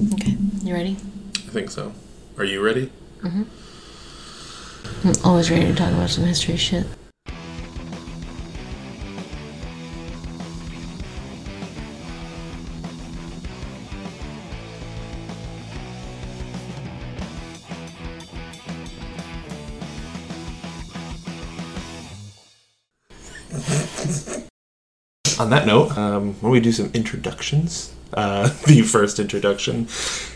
Okay, you ready? I think so. Are you ready? I'm always ready to talk about some history shit. On that note, um, why don't we do some introductions? Uh, the first introduction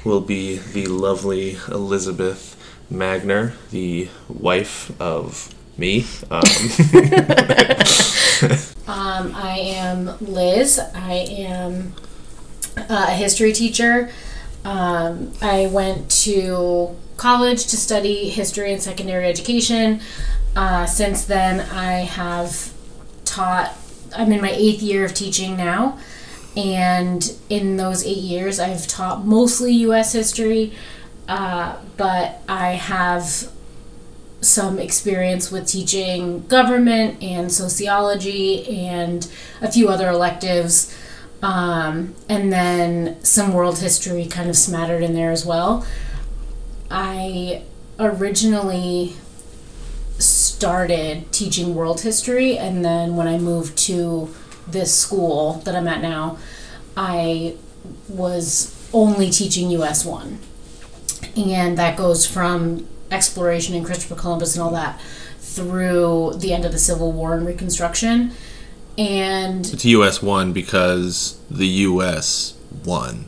will be the lovely Elizabeth Magner, the wife of me. Um, Um, I am Liz. I am uh, a history teacher. Um, I went to college to study history and secondary education. Uh, since then, I have taught, I'm in my eighth year of teaching now. And in those eight years, I've taught mostly US history, uh, but I have some experience with teaching government and sociology and a few other electives. Um, and then some world history kind of smattered in there as well. I originally started teaching world history, and then when I moved to this school that I'm at now, I was only teaching US 1. And that goes from exploration and Christopher Columbus and all that through the end of the Civil War and Reconstruction. And it's US 1 because the US won.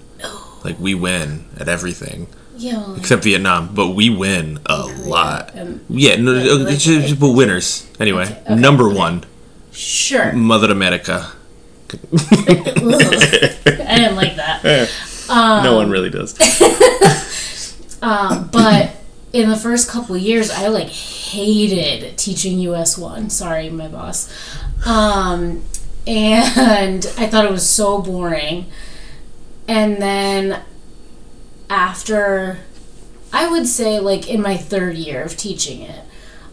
Like, we win at everything. yeah, well, Except Vietnam, but we win a lot. um, Yeah, no, Yeah, uh, like- just- but winners. Anyway, Okay, okay, number okay. one, sure. Mother America. I didn't like that. no one really does. Um, but in the first couple years, I like hated teaching US one. Sorry, my boss. Um, and I thought it was so boring. And then after, I would say, like in my third year of teaching it,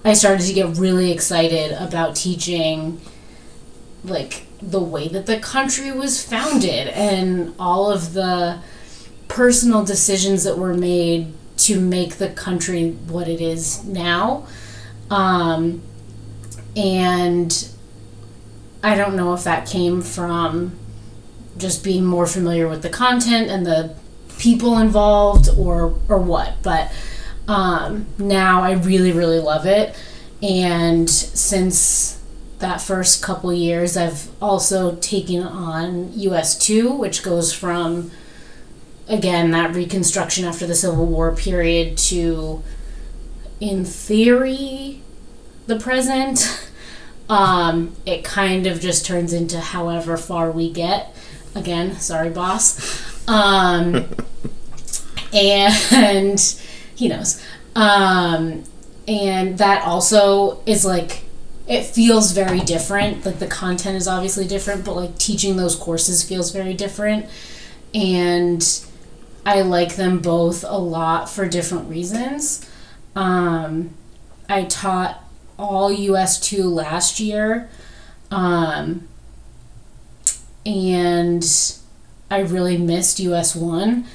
I started to get really excited about teaching, like the way that the country was founded and all of the personal decisions that were made to make the country what it is now. Um, and I don't know if that came from just being more familiar with the content and the people involved or or what, but um, now I really really love it. And since that first couple years, I've also taken on US two, which goes from again that reconstruction after the civil war period to in theory the present. Um, it kind of just turns into however far we get. Again sorry boss. Um, and he knows um, and that also is like it feels very different like the content is obviously different but like teaching those courses feels very different and I like them both a lot for different reasons. Um, I taught all US 2 last year. Um, and I really missed US 1.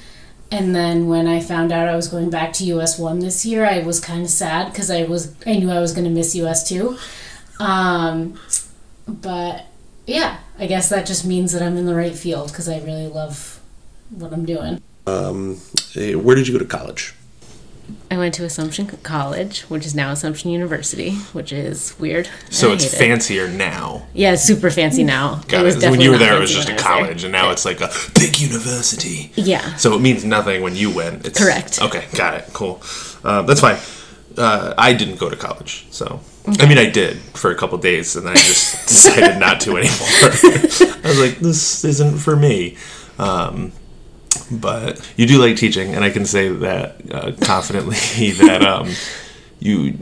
And then when I found out I was going back to US 1 this year, I was kind of sad because I was I knew I was going to miss US 2. Um, but yeah, I guess that just means that I'm in the right field because I really love what I'm doing. Um, eh, where did you go to college? I went to Assumption College, which is now Assumption University, which is weird. So it's it. fancier now. Yeah, it's super fancy now. Got was it. When you were there, it was just a college, and now it's like a big university. Yeah. So it means nothing when you went. It's, Correct. Okay, got it. Cool. Uh, that's fine. Uh, I didn't go to college, so I mean I did for a couple days, and then I just decided not to anymore. I was like, this isn't for me. Um, but you do like teaching, and I can say that uh, confidently that um, you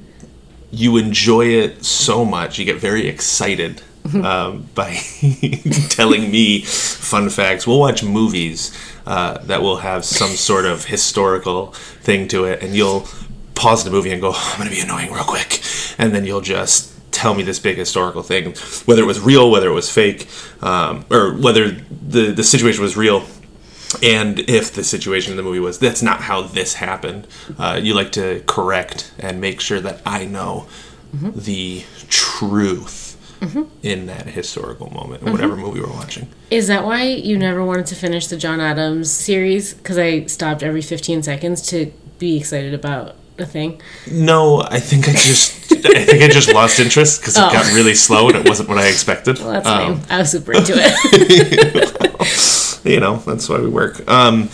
you enjoy it so much. You get very excited um, by telling me fun facts. We'll watch movies uh, that will have some sort of historical thing to it, and you'll pause the movie and go, "I'm going to be annoying real quick," and then you'll just tell me this big historical thing, whether it was real, whether it was fake, um, or whether the the situation was real and if the situation in the movie was that's not how this happened, uh, you like to correct and make sure that I know the truth in that historical moment, in whatever movie we're watching. Is that why you never wanted to finish the John Adams series? Because I stopped every 15 seconds to be excited about a thing. No, I think I just I think I just lost interest because it got really slow and it wasn't what I expected. Well, that's Um, fine. I was super into it. you know that's why we work. Um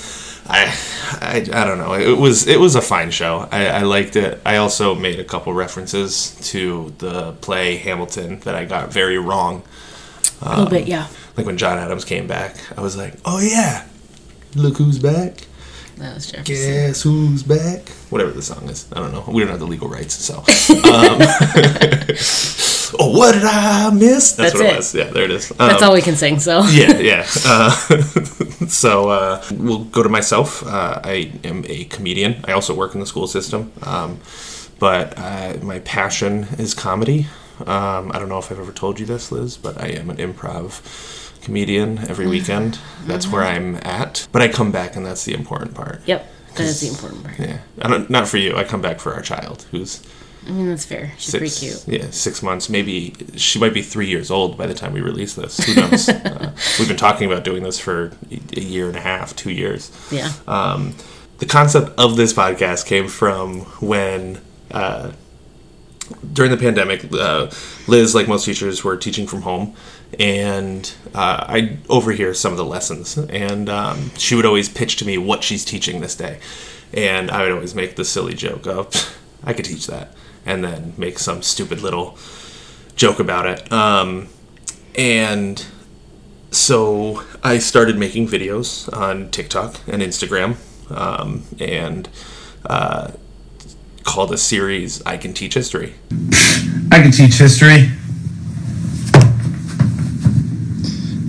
I, I i don't know. It was it was a fine show. I, I liked it. I also made a couple references to the play hamilton that i got very wrong. A little bit, yeah. like when john adams came back i was like oh yeah. Look who's back. That was Jefferson. guess who's back? Whatever the song is. I don't know. We don't have the legal rights so um, oh what did i miss that's, That's what it. it. was yeah there it is That's Um, all we can sing, so. yeah, yeah. Uh, so uh, we'll go to myself. Uh, I am a comedian. I also work in the school system, um, but uh, my passion is comedy. Um, I don't know if I've ever told you this, Liz, but I am an improv comedian every weekend. That's where I'm at. But I come back, and that's the important part. Yep. That is the important part. Yeah, I don't, not for you. I come back for our child, who's I mean, that's fair. She's six, pretty cute. Yeah, six months. Maybe she might be three years old by the time we release this. Who knows? uh, we've been talking about doing this for a year and a half, two years. Yeah. Um, the concept of this podcast came from when, uh, during the pandemic, uh, Liz, like most teachers, were teaching from home, and uh, I overhear some of the lessons, and um, she would always pitch to me what she's teaching this day, and I would always make the silly joke of, "I could teach that," and then make some stupid little joke about it. Um, and so I started making videos on TikTok and Instagram, um, and uh, called a series "I Can Teach History." I can teach history.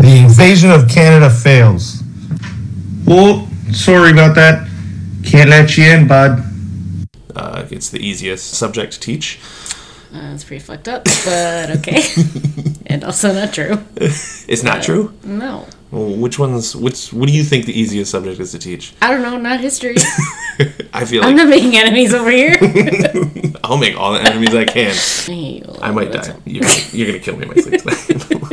The invasion of Canada fails. Oh, sorry about that. Can't let you in, bud. Uh, it's the easiest subject to teach. Uh, that's pretty fucked up, but okay. and also not true. It's not true. No. Well, which ones? Which? What do you think the easiest subject is to teach? I don't know, not history. I feel Like... I'm not making enemies over here. I'll make all the enemies I can. I hate you a I might die. You're, you're gonna kill me in my sleep tonight.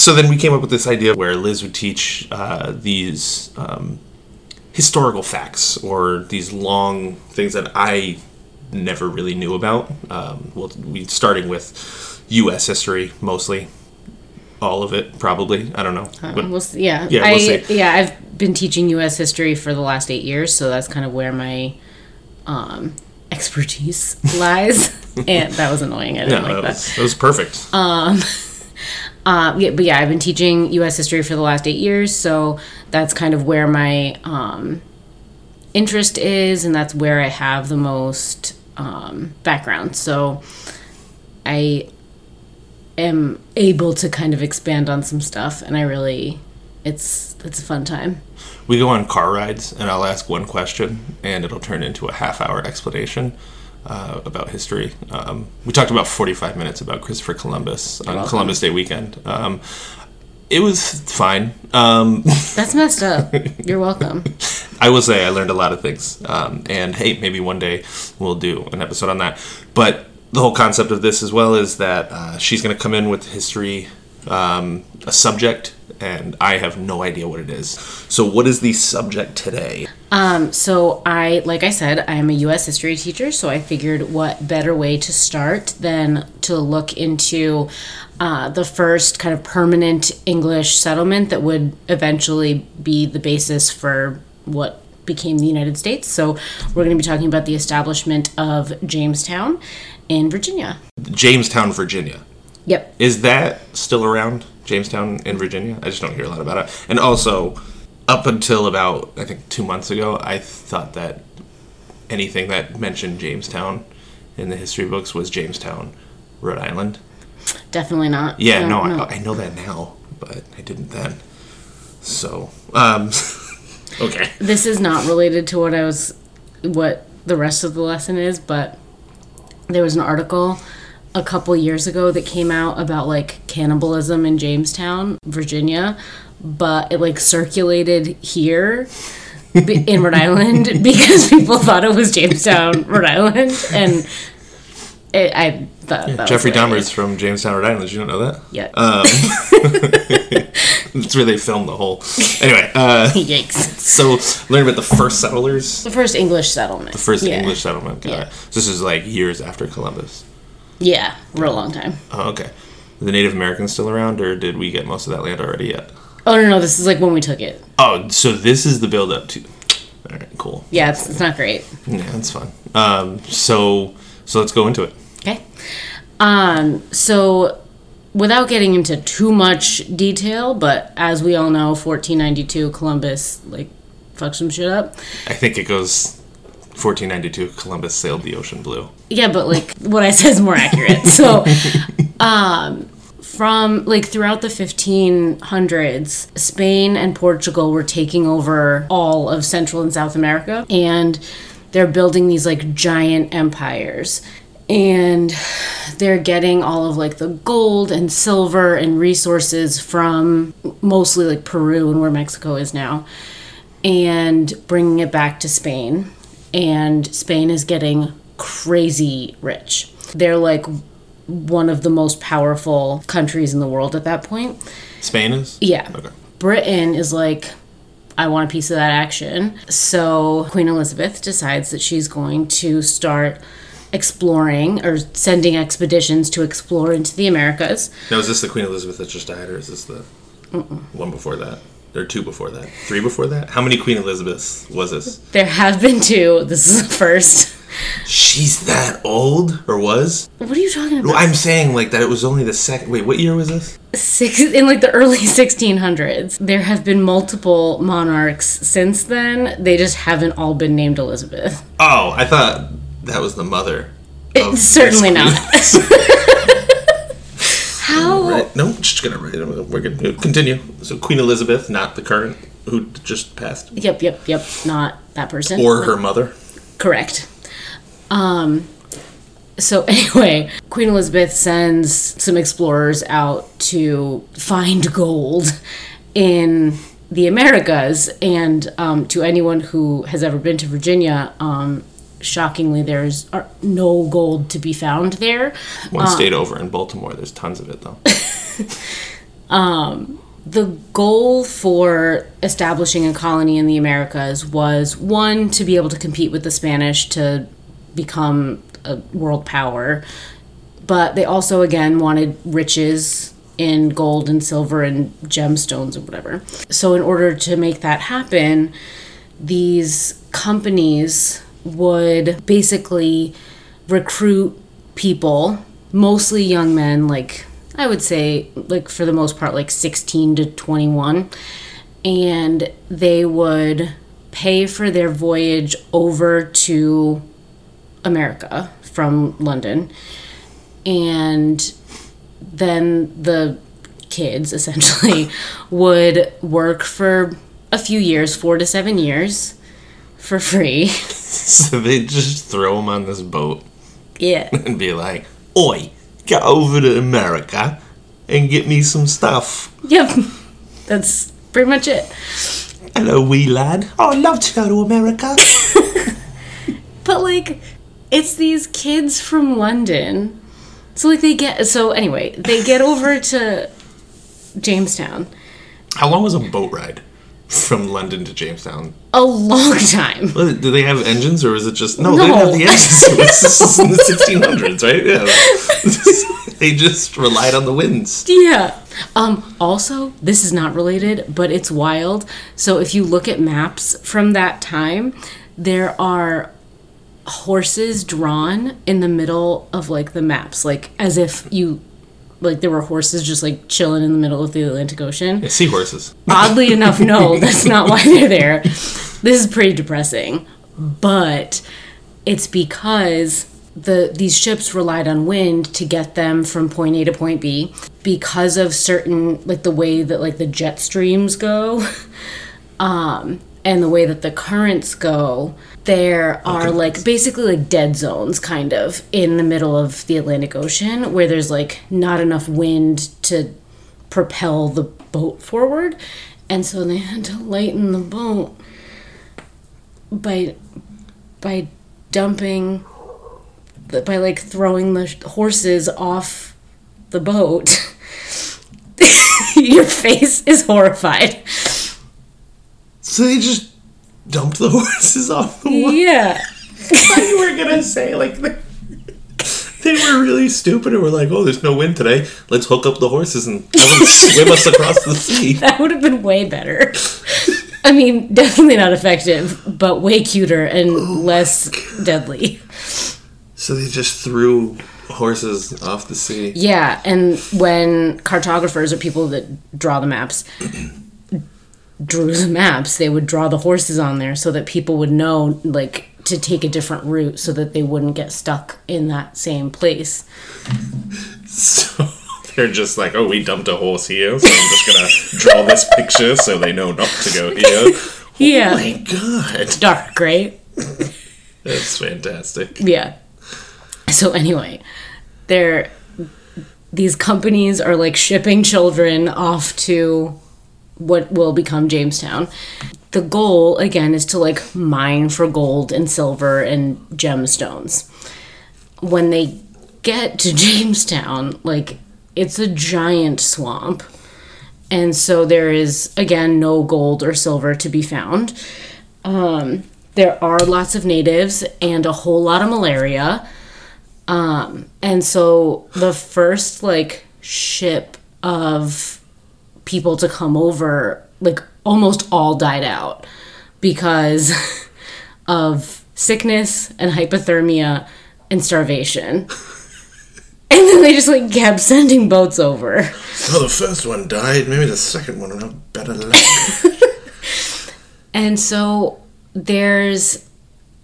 So then we came up with this idea where Liz would teach uh, these um, historical facts or these long things that I never really knew about. Um, well, we starting with U.S. history mostly, all of it probably. I don't know. But- We'll. Yeah, Yeah, I, we'll yeah. I've been teaching U.S. history for the last eight years, so that's kind of where my um, expertise lies. and that was annoying. I didn't that, like that. was, that was perfect. Uh, yeah, but yeah, I've been teaching U.S. history for the last eight years, so that's kind of where my um, interest is, and that's where I have the most um, background. So I am able to kind of expand on some stuff, and I really, it's it's a fun time. We go on car rides, and I'll ask one question, and it'll turn into a half-hour explanation uh, about history. Um, we talked about 45 minutes about Christopher Columbus on. Columbus Day weekend. Um, it was fine. Um, That's messed up. You're welcome. I will say I learned a lot of things, um, and hey, maybe one day we'll do an episode on that. But the whole concept of this as well is that uh, she's going to come in with history, um, a subject, and I have no idea what it is. So, what is the subject today? Um, so I, like I said, I'm a U.S. history teacher, so I figured what better way to start than to look into uh, the first kind of permanent English settlement that would eventually be the basis for what became the United States. So we're going to be talking about the establishment of Jamestown in Virginia. Jamestown, Virginia. Yep. Is that still around? Jamestown in Virginia? I just don't hear a lot about it. And also, up until about I think two months ago, I thought that anything that mentioned Jamestown in the history books was Jamestown, Rhode Island. Definitely not. Yeah, no, no. I, I know that now, but I didn't then. So, um, okay. this is not related to what I was, what the rest of the lesson is, but there was an article a couple years ago that came out about like cannibalism in Jamestown, Virginia, but it like circulated here in Rhode Island because people thought it was Jamestown, Rhode Island, and it, I thought that Jeffrey hilarious. Dahmer's from Jamestown, Rhode Island. Did you not know that? Yeah. It's where they filmed the whole. Anyway, uh, Yikes. so learn about the first settlers, The first English settlement. the first yeah. English settlement. Got Yeah. This is like years after Columbus. Yeah, real long time. Oh, okay. Are the Native Americans still around, or did we get most of that land already yet? Oh no, no, this is like when we took it. Oh, so this is the build up to. All right, cool. Yeah, it's, it's not great. Yeah, it's fun. Um, so so let's go into it. Okay. Um, so without getting into too much detail, but as we all know, 1492 Columbus like fucked some shit up. I think it goes 1492. Columbus sailed the ocean blue. Yeah, but like what I said is more accurate. So, um, from like throughout the 1500s, Spain and Portugal were taking over all of Central and South America, and they're building these like giant empires. And they're getting all of like the gold and silver and resources from mostly like Peru and where Mexico is now and bringing it back to Spain. And Spain is getting crazy rich. They're like one of the most powerful countries in the world at that point. Spain is. Yeah. Okay. Britain is like, I want a piece of that action. So Queen Elizabeth decides that she's going to start exploring or sending expeditions to explore into the Americas. Now is this the Queen Elizabeth that just died, or is this the one before that? There are two before that. Three before that. How many Queen Elizabeths was this? There have been two. This is the first. She's that old, or was? What are you talking about? I'm saying like that. It was only the second. Wait, what year was this? Six, in like the early 1600s. There have been multiple monarchs since then. They just haven't all been named Elizabeth. Oh, I thought that was the mother. of It's certainly not. How? right? No, just gonna write it. We're gonna continue. So Queen Elizabeth, not the current who just passed, Yep, yep, yep. Not that person. or her mother. Correct. Um. So anyway, Queen Elizabeth sends some explorers out to find gold in the Americas, and um, to anyone who has ever been to Virginia, um, shockingly, there's uh, no gold to be found there. One stayed over in Baltimore. There's tons of it though. the goal for establishing a colony in the Americas was one to be able to compete with the Spanish to become a world power, but they also again wanted riches in gold and silver and gemstones and whatever. So in order to make that happen, these companies would basically recruit people, mostly young men, like I would say, like for the most part, like 16 to 21, and they would pay for their voyage over to America from London. And then the kids essentially would work for a few years, four to seven years, for free. so they just throw them on this boat Yeah. and be like, "Oi, get over to America and get me some stuff." Yep. That's pretty much it. Hello, wee lad. Oh, I'd love to go to America. But like, it's these kids from London. So like they get so anyway, they get over to Jamestown. How long was a boat ride from London to Jamestown? A long time. Do they have engines, or is it just no? No. They didn't have the engines. this is in the 1600s, right? Yeah. they just relied on the winds. Yeah. Um also, this is not related, but it's wild. So if you look at maps from that time, there are horses drawn in the middle of like the maps, like as if you like there were horses just like chilling in the middle of the Atlantic Ocean. Yeah, seahorses. Oddly enough, no, that's not why they're there. This is pretty depressing. But it's because the these ships relied on wind to get them from point A to point B because of certain like the way that like the jet streams go. Um and the way that the currents go, there oh, are like basically like dead zones kind of in the middle of the Atlantic Ocean where there's like not enough wind to propel the boat forward. And so they had to lighten the boat by by dumping the, by like throwing the horses off the boat. Your face is horrified. So they just dumped the horses off the water. Yeah. thought you were gonna say like they, they were really stupid and were like, "Oh, there's no wind today. Let's hook up the horses and have them swim us across the sea." That would have been way better. I mean, definitely not effective, but way cuter and oh less deadly. So they just threw horses off the sea. Yeah, and when cartographers or people that draw the maps drew the maps, they would draw the horses on there so that people would know like to take a different route so that they wouldn't get stuck in that same place. So they're just like, "Oh, we dumped a horse here, so I'm just gonna draw this picture so they know not to go here." Oh yeah. Oh my god, It's Dark, right? that's fantastic. Yeah. So anyway, they're these companies are like shipping children off to what will become Jamestown. The goal again is to like mine for gold and silver and gemstones. When they get to Jamestown, like it's a giant swamp. And so there is again no gold or silver to be found. Um, there are lots of natives and a whole lot of malaria. Um, and so the first like ship of people to come over, like almost all died out because of sickness and hypothermia and starvation. And then they just like kept sending boats over. Oh, the first one died. Maybe the second one will have better luck. And so there's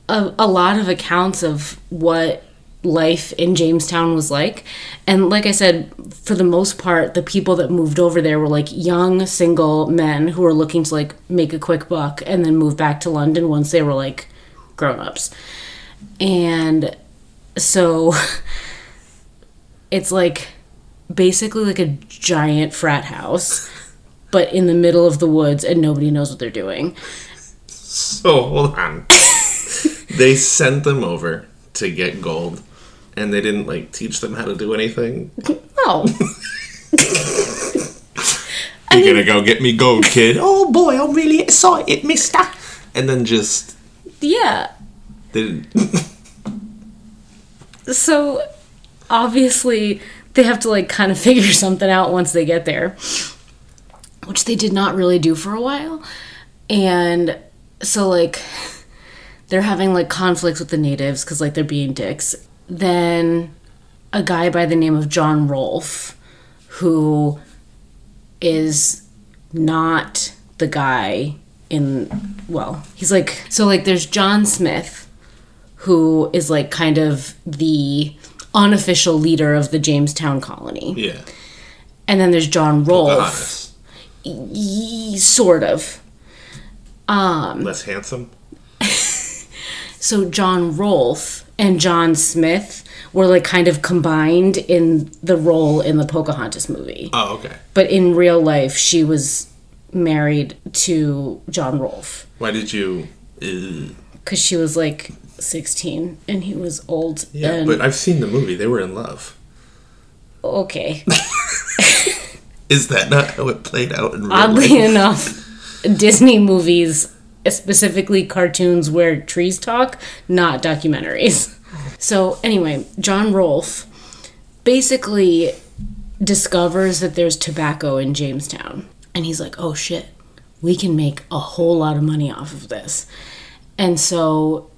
a, a lot of accounts of what life in Jamestown was like. And like I said, for the most part, the people that moved over there were like young single men who were looking to like make a quick buck and then move back to London once they were like grown ups. And so it's like basically like a giant frat house, but in the middle of the woods and nobody knows what they're doing. So hold on. they sent them over to get gold, and they didn't like teach them how to do anything. No. You're gonna go get me gold, kid. oh boy, I'm really excited, Mister. And then just Yeah. they didn't. So obviously they have to like kind of figure something out once they get there, which they did not really do for a while. And so like they're having like conflicts with the natives cuz like they're being dicks. Then a guy by the name of John Rolfe who is not the guy in well, he's like so like there's John Smith who is like kind of the unofficial leader of the Jamestown colony. Yeah. And then there's John Rolfe. Ye- sort of. um Less handsome. So John Rolfe and John Smith were like kind of combined in the role in the Pocahontas movie. Oh, okay. But in real life, she was married to John Rolfe Why did you? Uh, because she was like 16 and he was old. yeah, and but I've seen the movie. They were in love. okay. Is that not how it played out in real Oddly life? enough, Disney movies, specifically cartoons where trees talk, not documentaries. So, anyway, John Rolfe basically discovers that there's tobacco in Jamestown. And he's like, oh shit, we can make a whole lot of money off of this. And so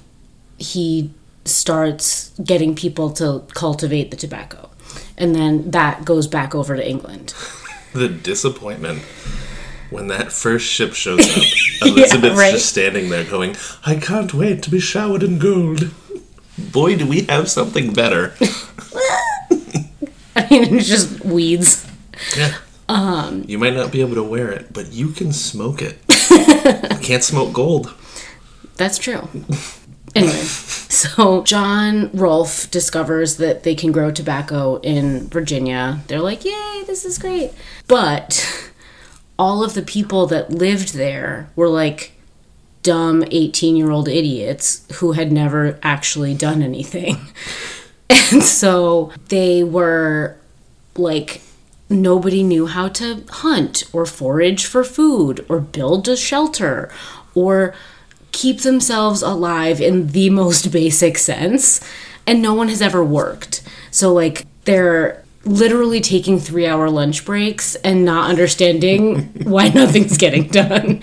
he starts getting people to cultivate the tobacco. And then that goes back over to England. The disappointment when that first ship shows up. Elizabeth's right. just standing there going, I can't wait to be showered in gold. Boy, do we have something better. I mean, it's just weeds. Yeah. Um, you might not be able to wear it, but you can smoke it. You can't smoke gold. That's true. Anyway, so John Rolfe discovers that they can grow tobacco in Virginia. They're like, yay, this is great. But all of the people that lived there were like dumb 18 year old idiots who had never actually done anything. And so they were like, nobody knew how to hunt or forage for food or build a shelter or keep themselves alive in the most basic sense. And no one has ever worked. So, like, they're literally taking three hour lunch breaks and not understanding why nothing's getting done.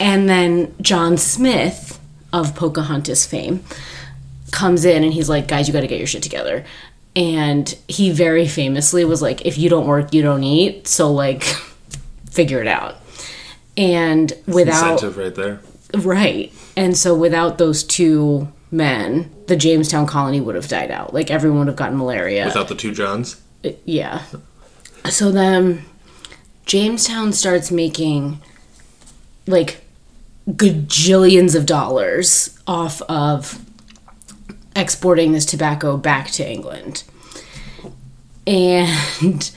And then John Smith of Pocahontas fame comes in and he's like, guys, you got to get your shit together. And he very famously was like, if you don't work, you don't eat. So, like, figure it out. And without. Incentive right there. Right. And so without those two men, the Jamestown colony would have died out. Like everyone would have gotten malaria. Without the two Johns. Uh, yeah. So then Jamestown starts making like gajillions of dollars off of exporting this tobacco back to England. And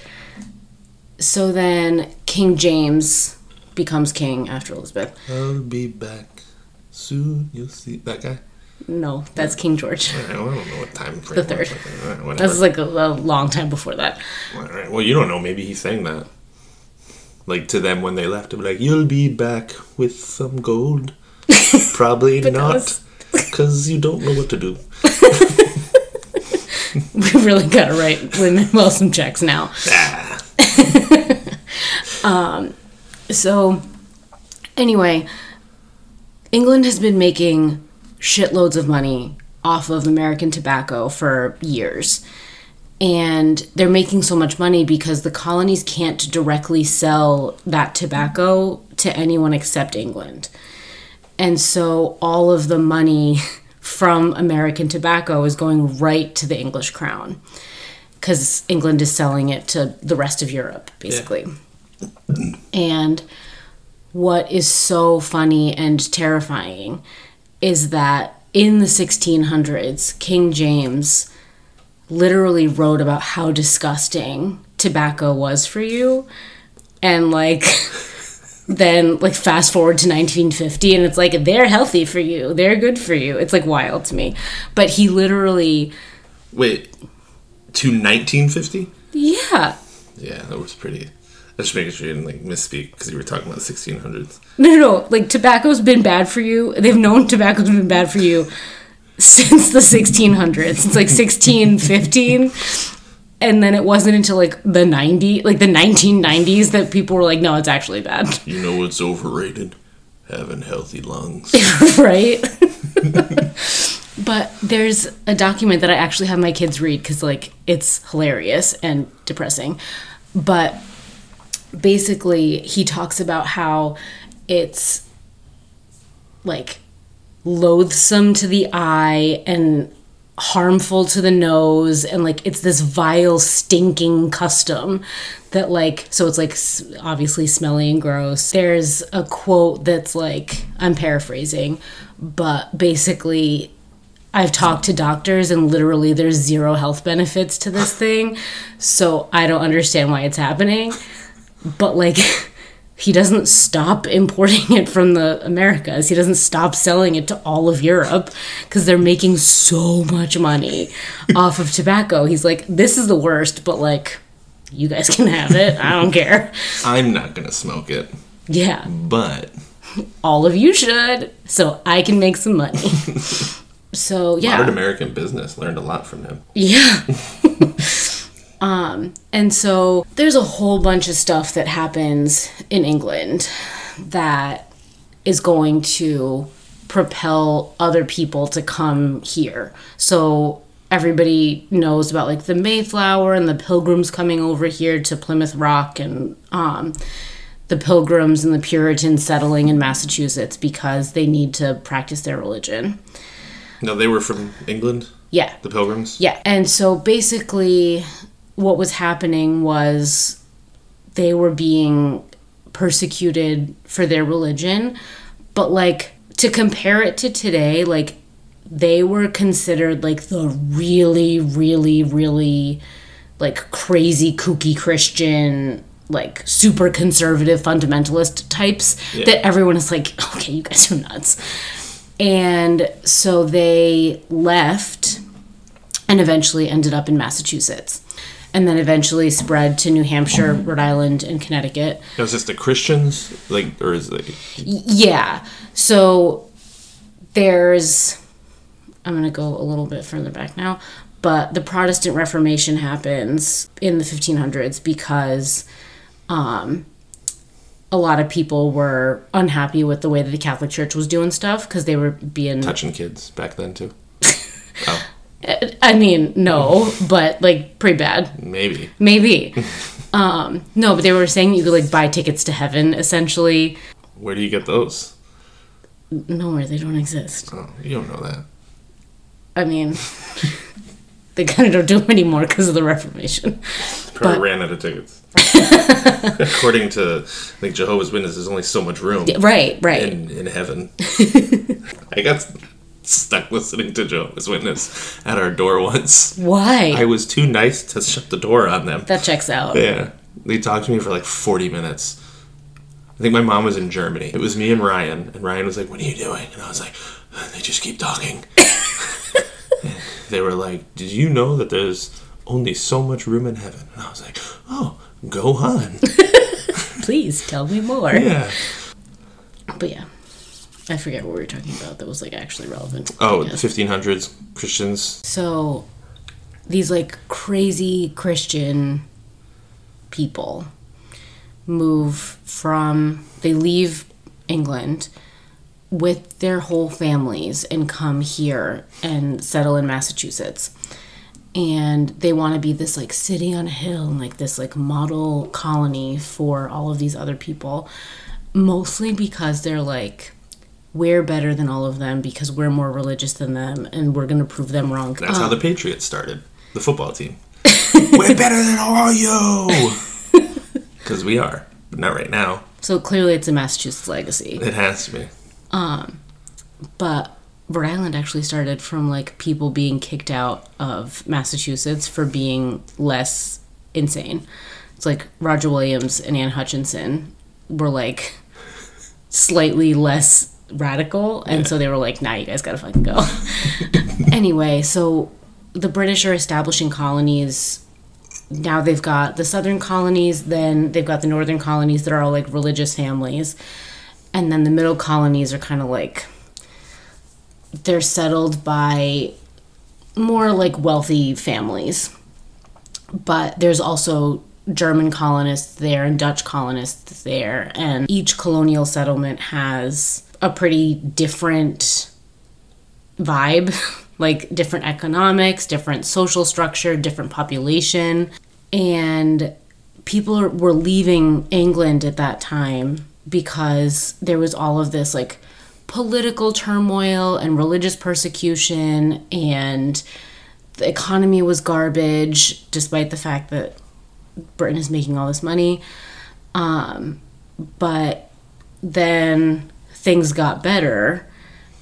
so then King James becomes king after Elizabeth. I'll be back soon. You'll see that guy. No, that's King George. I don't know what time frame. The third. All right. That's like a, a long time before that. All right. Well, you don't know. Maybe he's saying that. Like to them when they left, to be like, "You'll be back with some gold." Probably not, was- because you don't know what to do. We really got to write Lin Manuel some checks now. Ah, So, anyway, England has been making shitloads of money off of American tobacco for years. And they're making so much money because the colonies can't directly sell that tobacco to anyone except England. And so all of the money from American tobacco is going right to the English crown because England is selling it to the rest of Europe, basically. And what is so funny and terrifying is that in the 1600s, King James literally wrote about how disgusting tobacco was for you. And like, then like fast forward to 1950 and it's like they're healthy for you they're good for you it's like wild to me but he literally wait, to 1950? yeah Yeah, that was pretty. I just making sure you didn't like misspeak because you were talking about the 1600s. no no no like tobacco's been bad for you they've known tobacco's been bad for you since the 1600s It's like 1615 and then it wasn't until like the 90 like the 1990s that people were like no it's actually bad You know what's overrated? Having healthy lungs. right? but there's a document that I actually have my kids read because, like, it's hilarious and depressing. But basically, he talks about how it's like loathsome to the eye and harmful to the nose and like it's this vile stinking custom that like so it's like obviously smelly and gross. There's a quote that's like i'm paraphrasing but basically i've talked to doctors and literally there's zero health benefits to this thing so i don't understand why it's happening but like he doesn't stop importing it from the Americas. He doesn't stop selling it to all of Europe because they're making so much money off of tobacco. He's like, this is the worst, but like, you guys can have it. I don't care. I'm not gonna smoke it, Yeah, but all of you should, so I can make some money. So yeah, modern American business learned a lot from him. Yeah. Um, and so there's a whole bunch of stuff that happens in England that is going to propel other people to come here. So everybody knows about like the Mayflower and the pilgrims coming over here to Plymouth Rock and um, the pilgrims and the Puritans settling in Massachusetts because they need to practice their religion. No, they were from England. Yeah. The Pilgrims. Yeah. And so basically, what was happening was they were being persecuted for their religion. But like to compare it to today, like they were considered like the really, really, really like crazy kooky Christian, like super conservative fundamentalist types that everyone is like, okay, you guys are nuts. And so they left and eventually ended up in Massachusetts. And then eventually spread to New Hampshire, Rhode Island, and Connecticut. Now, is this the Christians, like, or is it? Yeah. So there's I'm going to go a little bit further back now, but the Protestant Reformation happens in the 1500s because um a lot of people were unhappy with the way that the Catholic Church was doing stuff because they were being touching kids back then too. oh, I mean, no, but like pretty bad. maybe. Maybe. um no, but they were saying you could like buy tickets to heaven essentially. Where do you get those? Nowhere they don't exist. Oh, you don't know that. I mean, they kind of don't do them anymore because of the Reformation. Probably But- ran out of tickets. According to like Jehovah's Witnesses, there's only so much room Right, right. in in heaven. I got stuck listening to Jehovah's Witness at our door once. Why? I was too nice to shut the door on them. that checks out. Yeah. They talked to me for like 40 minutes. I think my mom was in Germany. It was me and Ryan, and Ryan was like, What are you doing? And I was like, They just keep talking. They were like, Did you know that there's only so much room in heaven? And I was like, Oh, go on. Please tell me more. Yeah. But yeah, I forget what we were talking about that was like actually relevant. Oh, the 1500s, Christians. So these like crazy Christian people move from, they leave England with their whole families and come here and settle in Massachusetts. And they want to be this like city on a hill and like this like model colony for all of these other people. Mostly because they're like, we're better than all of them because we're more religious than them and we're going to prove them wrong. That's Uh, how the Patriots started, the football team. We're better than all you! Because we are, but not right now. so clearly it's a Massachusetts legacy. It has to be. Um, But Rhode Island actually started from like people being kicked out of Massachusetts for being less insane. It's like Roger Williams and Anne Hutchinson were like slightly less radical, and so they were like, "Nah, you guys gotta fucking go." anyway, so the British are establishing colonies. Now they've got the southern colonies, then they've got the northern colonies that are all like religious families, and then the middle colonies are kind of like they're settled by more like wealthy families. But there's also German colonists there and Dutch colonists there, and each colonial settlement has a pretty different vibe, like different economics, different social structure, different population. And people were leaving England at that time because there was all of this like political turmoil and religious persecution and the economy was garbage despite the fact that Britain is making all this money. Um, but then things got better.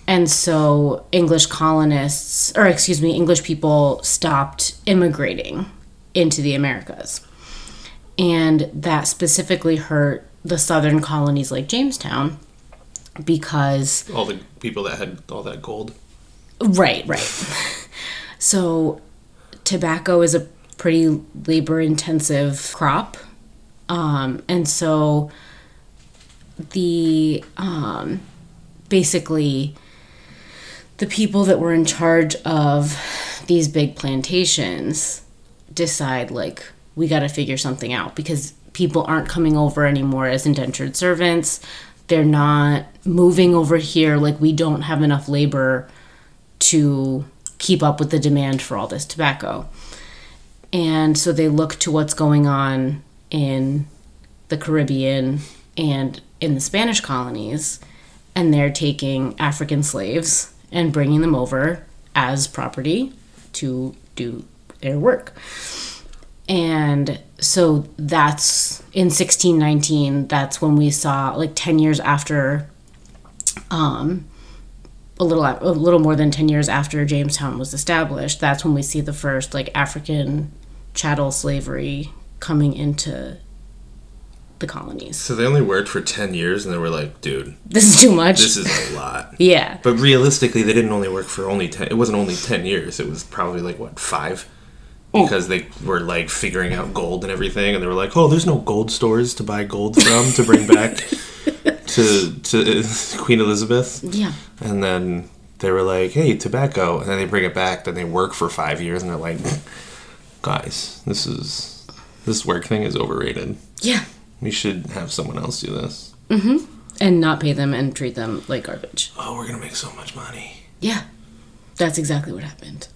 And so English colonists, or excuse me, English people stopped immigrating into the Americas. And that specifically hurt the southern colonies like Jamestown because All the people that had all that gold. Right, right. so, tobacco is a pretty labor intensive crop. Um, and so, the um, basically, the people that were in charge of these big plantations decide, like, we got to figure something out because people aren't coming over anymore as indentured servants. They're not moving over here. Like, we don't have enough labor to keep up with the demand for all this tobacco. And so they look to what's going on in the Caribbean and in the Spanish colonies, and they're taking African slaves and bringing them over as property to do their work. and so that's in 1619 that's when we saw like 10 years after um a little a little more than 10 years after Jamestown was established that's when we see the first like African chattel slavery coming into the colonies So they only worked for 10 years and they were like, dude, this is too much this is a lot. yeah But realistically, they didn't only work for only 10. It wasn't only 10 years. It was probably like, what, five? Because they were like figuring out gold and everything. And they were like, oh, there's no gold stores to buy gold from to bring back to, to Queen Elizabeth. yeah And then they were like, hey, tobacco. And then they bring it back. Then they work for five years and they're like, guys, this is. This work thing is overrated. yeah We should have someone else do this. Mm-hmm. And not pay them and treat them like garbage Oh, we're going to make so much money. yeah that's exactly what happened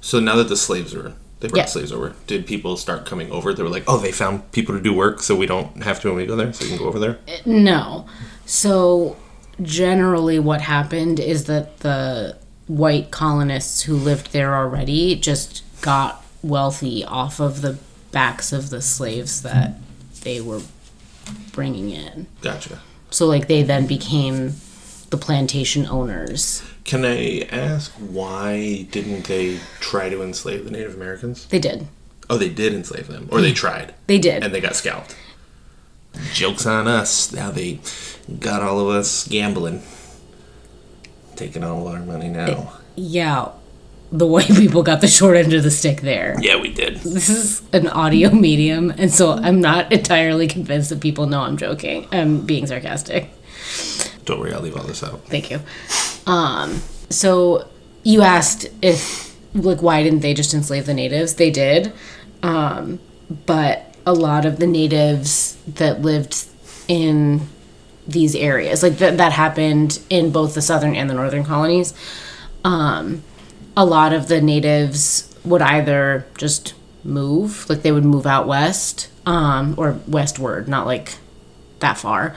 So now that the slaves were they brought Yeah. slaves over, did people start coming over? They were like, "Oh, they found people to do work, so we don't have to when we go there, so we can go over there." No. So generally what happened is that the white colonists who lived there already just got wealthy off of the backs of the slaves that they were bringing in. Gotcha. So like they then became the plantation owners. Can I ask why didn't they try to enslave the Native Americans? They did. Oh, they did enslave them, or they hmm. tried, They did. and they got scalped. Jokes on us. Now they got all of us gambling, taking all our money now. yeah. The white people got the short end of the stick there. Yeah, we did. this is an audio medium and so i'm not entirely convinced that people know i'm joking i'm being sarcastic Don't worry, I'll leave all this out. thank you um so you asked if like why didn't they just enslave the natives they did um but a lot of the natives that lived in these areas like that that happened in both the southern and the northern colonies um a lot of the natives would either just move, like they would move out west, um, or westward, not like that far.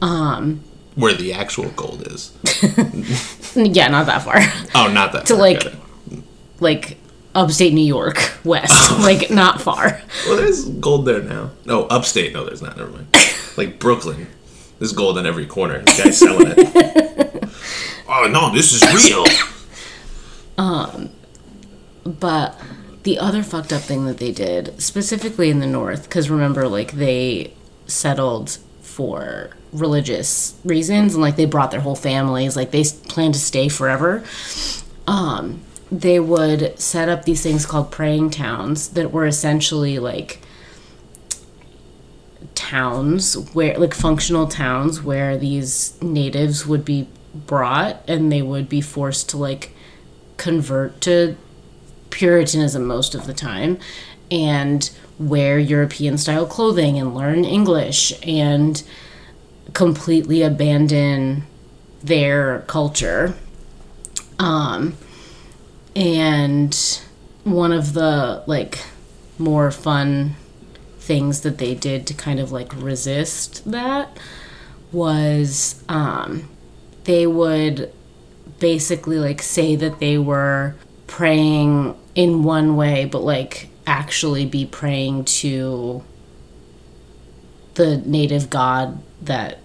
Um, Where the actual gold is. yeah, not that far. Oh, not that. to far, like, like upstate New York west, like not far. Well, there's gold there now. No, upstate. No, there's not. Never mind. like Brooklyn, there's gold on every corner. The guy's selling it. oh no, this is real. But the other fucked up thing that they did, specifically in the north, because remember, like they settled for religious reasons and like they brought their whole families, like they planned to stay forever. Um, they would set up these things called praying towns that were essentially like towns where like functional towns where these natives would be brought and they would be forced to like convert to Puritanism most of the time and wear European style clothing and learn English and completely abandon their culture. Um, and one of the like more fun things that they did to kind of like resist that was um, they would basically like say that they were praying in one way but like actually be praying to the native god that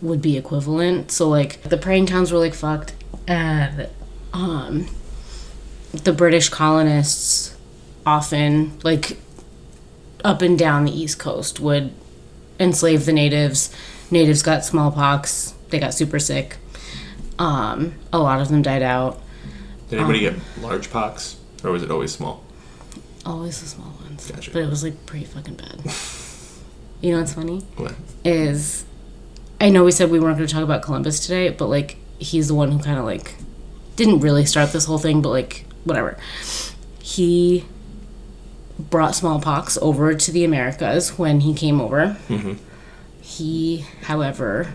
would be equivalent. So like the praying towns were like fucked. And um the british colonists often like up and down the east coast would enslave the natives. Natives got smallpox. They got super sick um, a lot of them died out. Did anybody get large pox, or was it always small? Always the small ones. Gotcha. But it was like pretty fucking bad. you know what's funny? What? Is I know we said we weren't going to talk about Columbus today, but like he's the one who kind of like didn't really start this whole thing, but like whatever. He brought smallpox over to the Americas when he came over. He, however,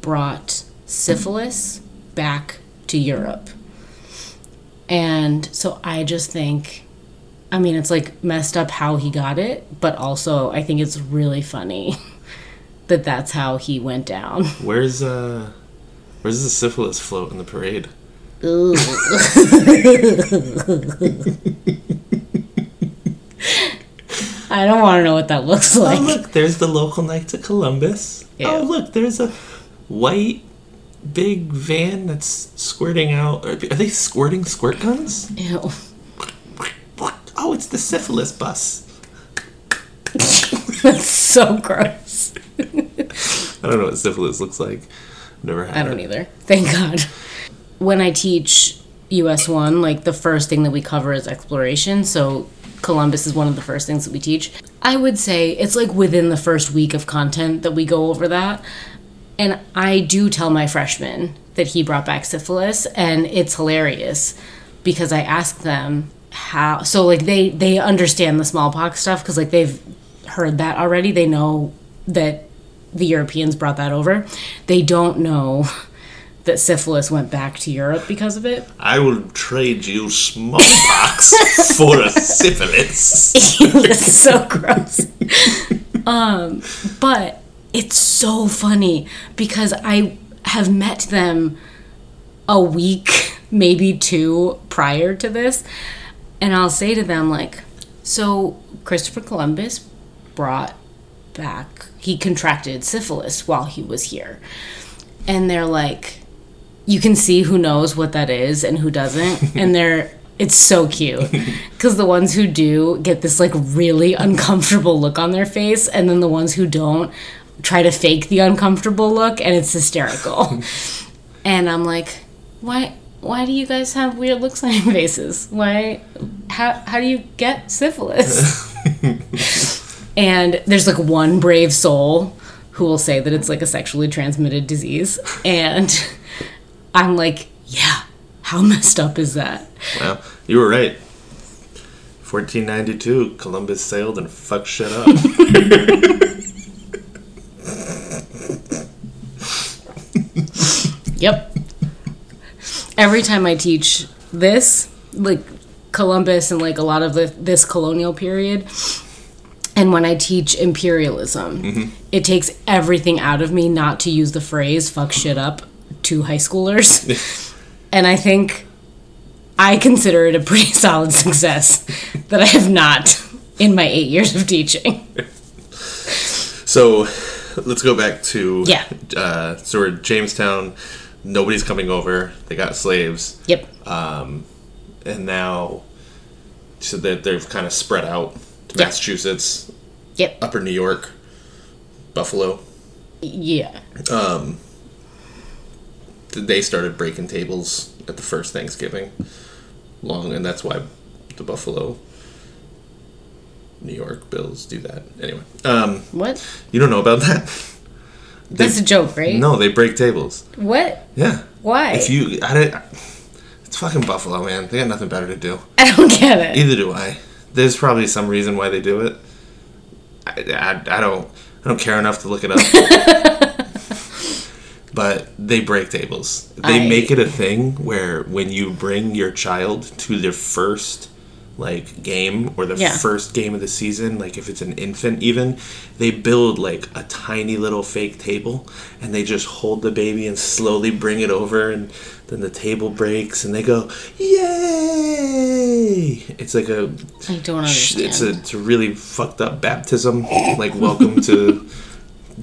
brought syphilis back to Europe. And so I just think, I mean, it's like messed up how he got it, but also I think it's really funny that that's how he went down. Where's uh, where's the syphilis float in the parade? Ooh. I don't want to know what that looks like. Oh, look, there's the local Knights of Columbus. Ew. Oh, look, there's a white big van that's squirting out. Are they squirting squirt guns? Ew. Oh, it's the syphilis bus. That's so gross. I don't know what syphilis looks like. Never had I don't it. either. Thank God. When I teach US 1, like the first thing that we cover is exploration. So Columbus is one of the first things that we teach. I would say it's like within the first week of content that we go over that. And I do tell my freshmen that he brought back syphilis and it's hilarious because I ask them how so like they they understand the smallpox stuff cuz like they've heard that already. They know that the Europeans brought that over. They don't know that syphilis went back to Europe because of it. I will trade you smallpox for a syphilis. That's so gross. um, but it's so funny because I have met them a week, maybe two prior to this, and I'll say to them like, "So Christopher Columbus brought back he contracted syphilis while he was here," and they're like, "You can see who knows what that is and who doesn't," and they're it's so cute because the ones who do get this like really uncomfortable look on their face, and then the ones who don't try to fake the uncomfortable look, and it's hysterical. and I'm like, why? Why do you guys have weird looks on your faces? Why? How? How do you get syphilis? and there's like one brave soul who will say that it's like a sexually transmitted disease, and I'm like, yeah. How messed up is that? well, you were right. 1492, Columbus sailed and fucked shit up. Yep. Every time I teach this, like Columbus and like a lot of the, this colonial period, and when I teach imperialism, it takes everything out of me not to use the phrase fuck shit up to high schoolers. and I think I consider it a pretty solid success that I have not in my eight years of teaching. So let's go back to Yeah. Uh, so we're Jamestown. Nobody's coming over. They got slaves, Yep. and now so that they've kind of spread out to Yeah. Massachusetts, Yep. Upper New York, Buffalo. Yeah. Um, They started breaking tables at the first Thanksgiving, long, and that's why the Buffalo, New York Bills do that. Anyway, um, What? you don't know about that? That's a joke, right? No, they break tables. What? Yeah. Why? If you, I did, it's fucking Buffalo, man. They got nothing better to do. I don't get it. Either do I. There's probably some reason why they do it. I, I, I don't, I don't care enough to look it up. but they break tables. They I- make it a thing where when you bring your child to their first like game or the Yeah. first game of the season, like if it's an infant even, they build like a tiny little fake table and they just hold the baby and slowly bring it over and then the table breaks and they go, Yay! It's like a I don't understand. it's a it's a really fucked up baptism. Like welcome to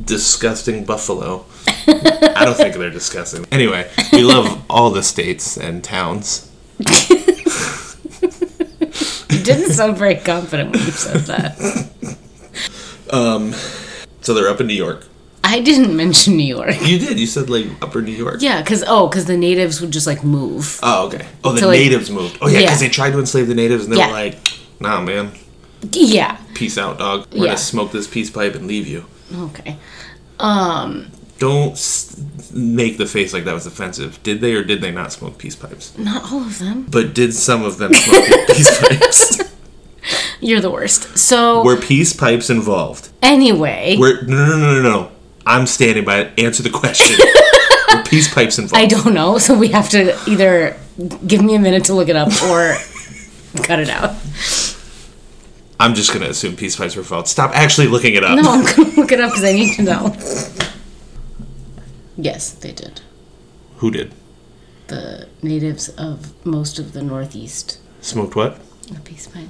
disgusting Buffalo. I don't think they're disgusting. Anyway, we love all the states and towns. Didn't sound very confident when you said that. Um, So they're up in New York. I didn't mention New York. You did. You said like Upper New York. Yeah, because oh, because the natives would just like move. Oh, okay. Oh, the So, like- natives moved. Oh, yeah, Yeah. because they tried to enslave the natives, and they Yeah. were like, "Nah, man, Yeah. peace out, dog. We're Yeah. gonna smoke this peace pipe and leave you." Okay. Um. Don't make the face like that was offensive. Did they or did they not smoke peace pipes? Not all of them. But did some of them smoke peace pipes? You're the worst. So Were peace pipes involved? anyway, Were no no no no no. I'm standing by it. Answer the question. Were peace pipes involved? I don't know. So we have to either give me a minute to look it up or cut it out. I'm just gonna assume peace pipes were involved. Stop actually looking it up. No, I'm gonna look it up because I need to know. Yes, they did. Who did? The natives of most of the Northeast. Smoked what? A peace pipe.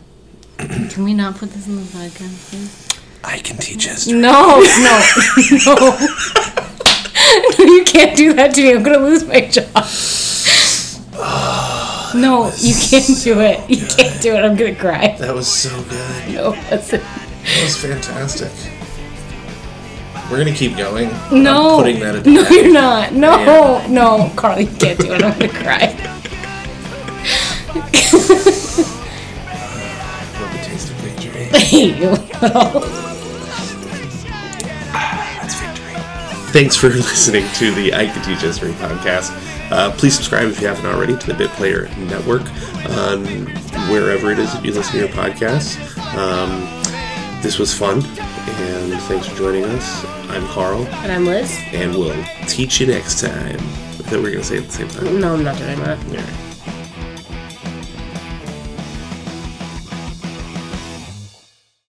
Can we not put this in the podcast, please? I can teach history. No, no, no. no, you can't do that to me. I'm gonna lose my job. no, you can't do it. You can't do it. I'm gonna cry. That was so good. No, that's it. That was fantastic. We're gonna keep going. No, I'm putting that at no, end. you're not. No, I no, Carly, you can't do it. I'm gonna cry. Love the taste of victory. I you. That's victory. Thanks for listening to the I Can Teach History podcast. Uh, please subscribe if you haven't already to the Bit Player Network on wherever it is that you listen to your podcasts. Um, this was fun, and thanks for joining us. I'm Carl, and I'm Liz. and we'll teach you next time. I thought we were going to say it at the same time. No, I'm not doing that. All right.